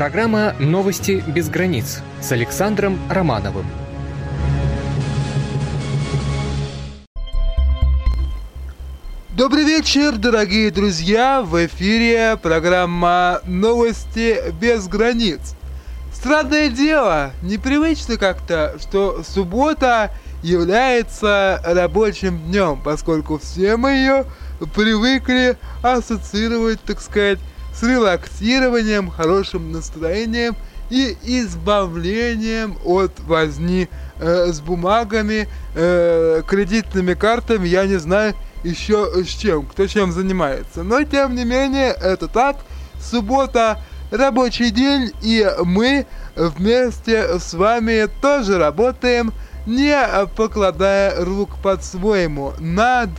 Программа «Новости без границ» с Александром Романовым. Добрый вечер, дорогие друзья! В эфире программа «Новости без границ». Странное дело, непривычно как-то, что суббота является рабочим днем, поскольку все мы ее привыкли ассоциировать, так сказать, с релаксированием, хорошим настроением и избавлением от возни э, с бумагами, э, кредитными картами, я не знаю еще с чем, кто чем занимается. Но тем не менее, это так. Суббота рабочий день, и мы вместе с вами тоже работаем, не покладая рук под своему над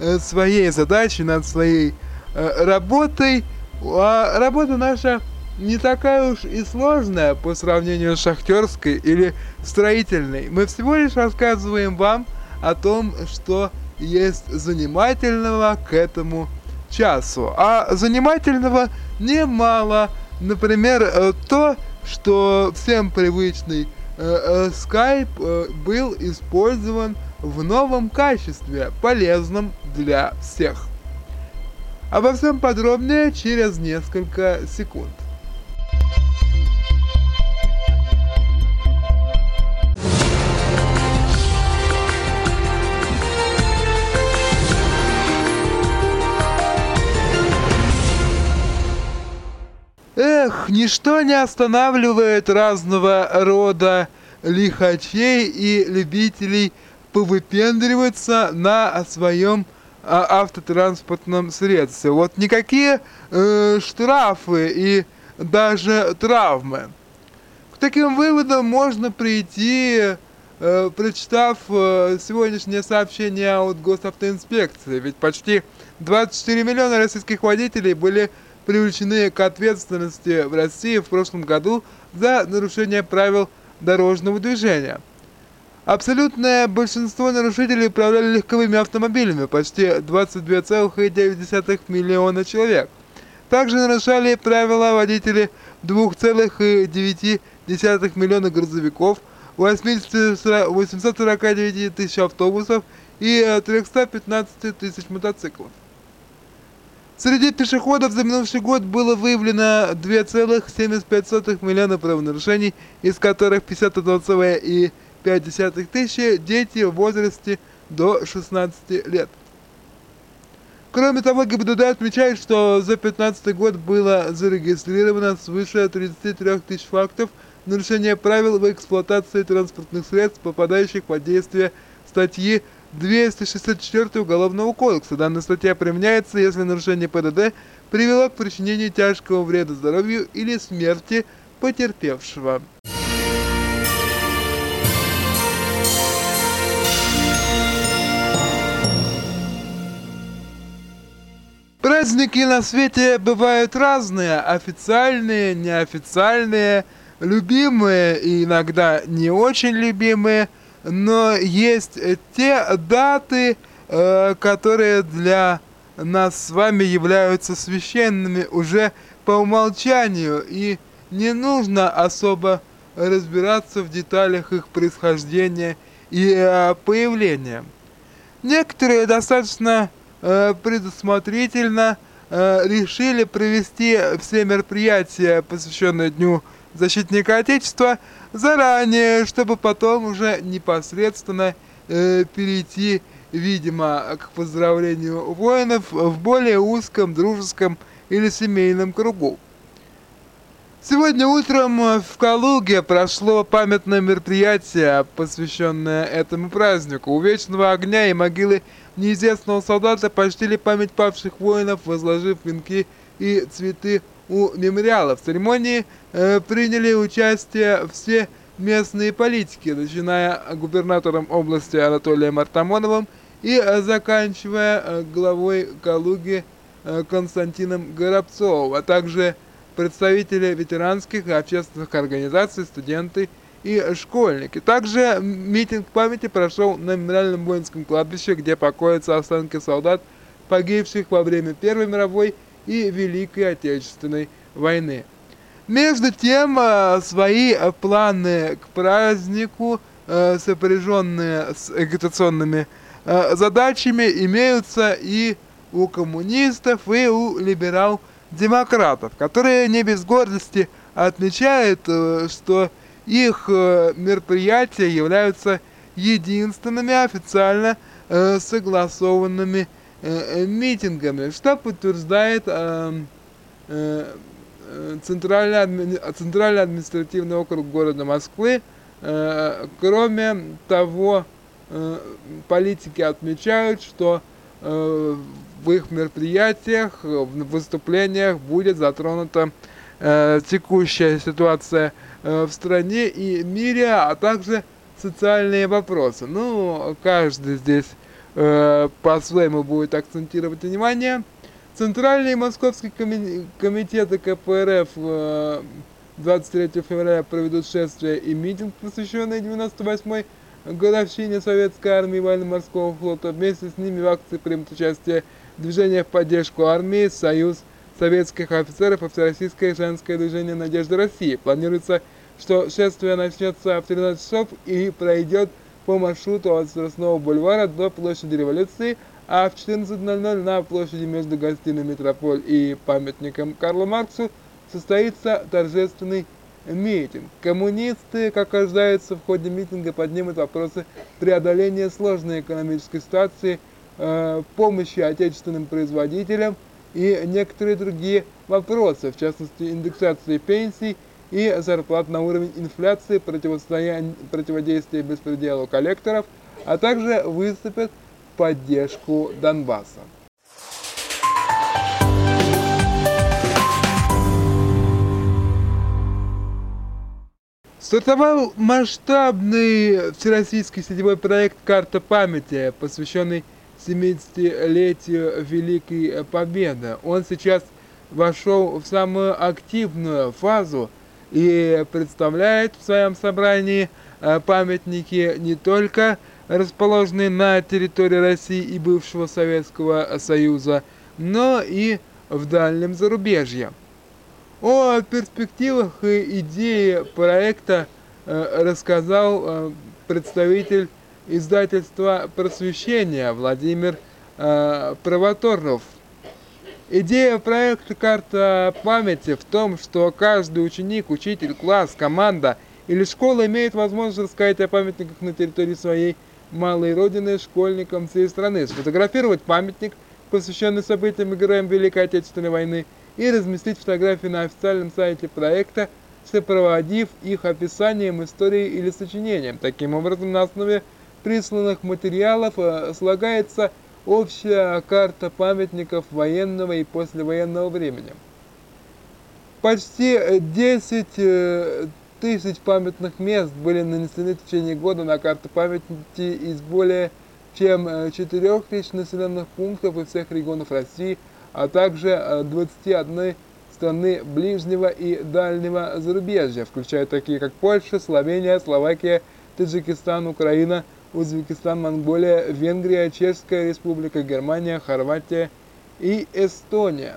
э, своей задачей, над своей э, работой. А работа наша не такая уж и сложная по сравнению с шахтерской или строительной. Мы всего лишь рассказываем вам о том, что есть занимательного к этому часу. А занимательного немало. Например, э, то, что всем привычный э, э, Skype э, был использован в новом качестве, полезном для всех. Обо всем подробнее через несколько секунд. Эх, ничто не останавливает разного рода лихачей и любителей повыпендриваться на своем автотранспортном средстве. Вот никакие э, штрафы и даже травмы. К таким выводам можно прийти, э, прочитав э, сегодняшнее сообщение от госавтоинспекции. Ведь почти 24 миллиона российских водителей были привлечены к ответственности в России в прошлом году за нарушение правил дорожного движения. Абсолютное большинство нарушителей управляли легковыми автомобилями, почти 22,9 миллиона человек. Также нарушали правила водители 2,9 миллиона грузовиков, 849 тысяч автобусов и 315 тысяч мотоциклов. Среди пешеходов за минувший год было выявлено 2,75 миллиона правонарушений, из которых 51,5 тысячи дети в возрасте до 16 лет. Кроме того, ГИБДД отмечает, что за 2015 год было зарегистрировано свыше 33 тысяч фактов нарушения правил в эксплуатации транспортных средств, попадающих под действие статьи 264 Уголовного кодекса. Данная статья применяется, если нарушение ПДД привело к причинению тяжкого вреда здоровью или смерти потерпевшего. Праздники на свете бывают разные, официальные, неофициальные, любимые и иногда не очень любимые – но есть те даты, э, которые для нас с вами являются священными уже по умолчанию, и не нужно особо разбираться в деталях их происхождения и э, появления. Некоторые достаточно предусмотрительно решили провести все мероприятия, посвященные Дню защитника Отечества заранее, чтобы потом уже непосредственно э, перейти, видимо, к поздравлению воинов в более узком, дружеском или семейном кругу. Сегодня утром в Калуге прошло памятное мероприятие, посвященное этому празднику. У Вечного Огня и могилы неизвестного солдата почтили память павших воинов, возложив венки и цветы у мемориала. В церемонии э, приняли участие все местные политики, начиная губернатором области Анатолием Артамоновым и э, заканчивая э, главой Калуги э, Константином Горобцовым, а также представители ветеранских и общественных организаций, студенты и школьники. Также митинг памяти прошел на мемориальном воинском кладбище, где покоятся останки солдат, погибших во время Первой мировой и Великой Отечественной войны. Между тем, э, свои планы к празднику, э, сопряженные с агитационными э, задачами, имеются и у коммунистов, и у либерал-демократов, которые не без гордости отмечают, что их мероприятия являются единственными официально согласованными митингами, что подтверждает Центральный, адми... Центральный административный округ города Москвы. Э, кроме того, э, политики отмечают, что э, в их мероприятиях, в выступлениях будет затронута текущая ситуация в стране и мире, а также социальные вопросы. Ну, каждый здесь по-своему будет акцентировать внимание. Центральный московский комитет КПРФ 23 э, февраля проведут шествие и митинг, посвященный 98-й годовщине Советской армии и военно-морского флота. Вместе с ними в акции примут участие движение в поддержку армии, Союз советских офицеров и Всероссийское женское движение «Надежда России». Планируется, что шествие начнется в 13 часов и пройдет по маршруту от Страстного бульвара до площади революции – а в 14.00 на площади между гостиной «Метрополь» и памятником Карлу Марксу состоится торжественный митинг. Коммунисты, как ожидается, в ходе митинга поднимут вопросы преодоления сложной экономической ситуации, э, помощи отечественным производителям и некоторые другие вопросы, в частности индексации пенсий и зарплат на уровень инфляции, противодействия беспределу коллекторов, а также выступят поддержку Донбасса. Стартовал масштабный всероссийский сетевой проект «Карта памяти», посвященный 70-летию Великой Победы. Он сейчас вошел в самую активную фазу и представляет в своем собрании э, памятники не только расположенные на территории России и бывшего Советского Союза, но и в дальнем зарубежье. О перспективах и идее проекта э, рассказал э, представитель издательства «Просвещение» Владимир э, Правоторнов. Идея проекта «Карта памяти» в том, что каждый ученик, учитель, класс, команда или школа имеет возможность рассказать о памятниках на территории своей малой родины школьникам всей страны, сфотографировать памятник, посвященный событиям и героям Великой Отечественной войны, и разместить фотографии на официальном сайте проекта, сопроводив их описанием истории или сочинением. Таким образом, на основе присланных материалов э, слагается общая карта памятников военного и послевоенного времени. Почти 10 тысяч памятных мест были нанесены в течение года на карту памяти из более чем 4 э, тысяч населенных пунктов из всех регионов России, а также 21 э, страны ближнего и дальнего зарубежья, включая такие как Польша, Словения, Словакия, Таджикистан, Украина, Узбекистан, Монголия, Венгрия, Чешская республика, Германия, Хорватия и Эстония.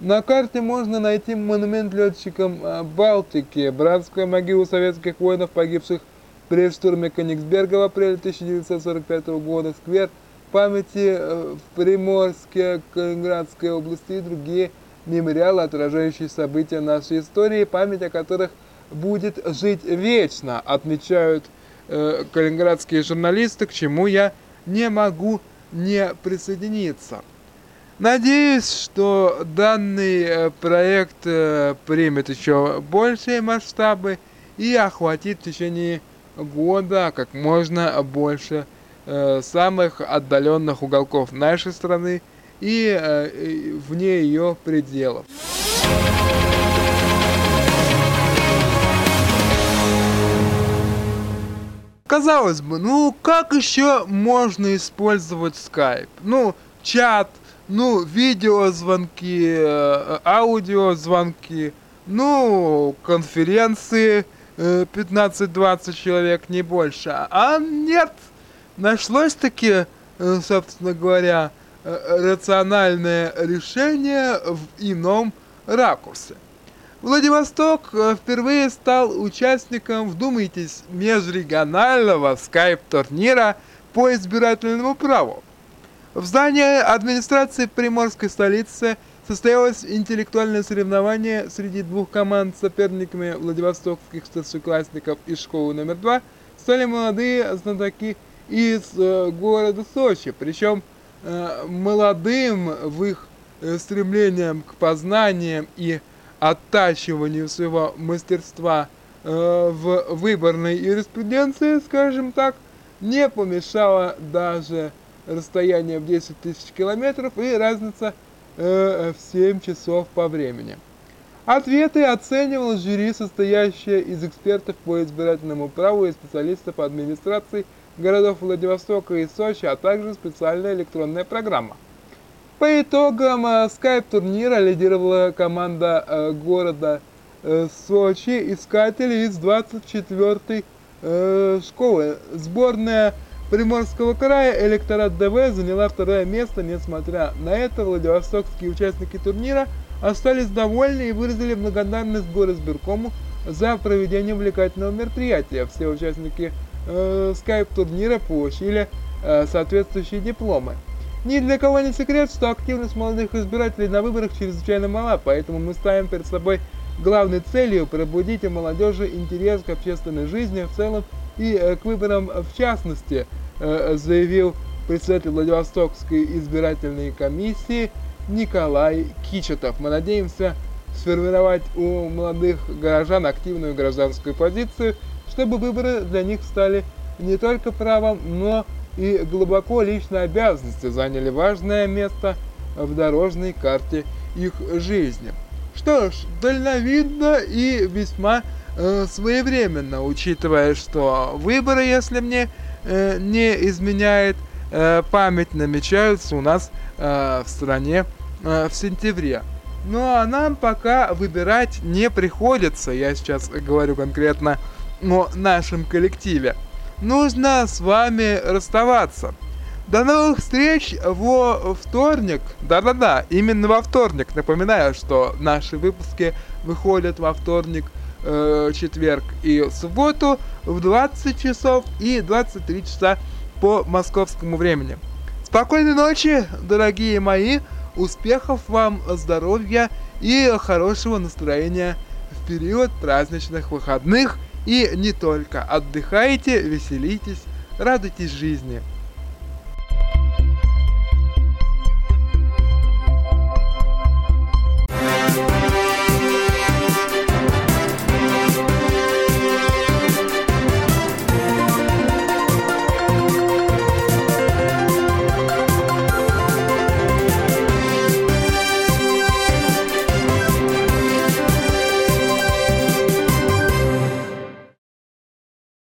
На карте можно найти монумент летчикам э, Балтики, братская могила советских воинов, погибших при штурме Кенигсберга в апреле 1945 года, сквер памяти э, в Приморске, Калининградской области и другие мемориалы, отражающие события нашей истории, память о которых будет жить вечно, отмечают э, калининградские журналисты, к чему я не могу не присоединиться. Надеюсь, что данный э, проект э, примет еще большие масштабы и охватит в течение года как можно больше э, самых отдаленных уголков нашей страны и вне ее пределов. Казалось бы, ну как еще можно использовать Skype? Ну, чат, ну, видеозвонки, э, аудиозвонки, ну, конференции 15-20 э, человек, не больше. А нет, нашлось таки, э, собственно говоря, рациональное решение в ином ракурсе. Владивосток э, впервые стал участником, вдумайтесь, межрегионального скайп-турнира по избирательному праву. В здании администрации приморской столицы состоялось интеллектуальное соревнование среди двух команд с соперниками владивостокских старшеклассников из школы номер два стали молодые знатоки из э, города Сочи. Причем э, молодым в их э, стремлением к познаниям и оттачиванию своего мастерства э, в выборной юриспруденции, скажем так, не помешало даже расстояние в 10 тысяч километров и разница э, в 7 часов по времени. Ответы оценивал жюри, состоящее из экспертов по избирательному праву и специалистов по администрации городов Владивостока и Сочи, а также специальная электронная программа. По итогам э, скайп-турнира лидировала команда э, города э, Сочи, искатели из 24-й школы. Сборная Приморского края электорат ДВ заняла второе место, несмотря на это владивостокские участники турнира остались довольны и выразили благодарность горосберкому за проведение увлекательного мероприятия. Все участники э, скайп-турнира получили э, соответствующие дипломы. Ни для кого не секрет, что активность молодых избирателей на выборах чрезвычайно мала, поэтому мы ставим перед собой главной целью пробудить у молодежи интерес к общественной жизни в целом и э, к выборам в частности, э, заявил председатель Владивостокской избирательной комиссии Николай Кичетов. Мы надеемся сформировать у молодых горожан активную гражданскую позицию, чтобы выборы для них стали не только правом, но и и глубоко личной обязанности заняли важное место в дорожной карте их жизни. Что ж, дальновидно и весьма э, своевременно, учитывая, что выборы, если мне э, не изменяет э, память, намечаются у нас э, в стране э, в сентябре. Ну а нам пока выбирать не приходится, я сейчас говорю конкретно о нашем коллективе нужно с вами расставаться. До новых встреч во вторник. Да-да-да, именно во вторник. Напоминаю, что наши выпуски выходят во вторник, э, четверг и субботу в 20 часов и 23 часа по московскому времени. Спокойной ночи, дорогие мои. Успехов вам, здоровья и хорошего настроения в период праздничных выходных – и не только. Отдыхайте, веселитесь, радуйтесь жизни.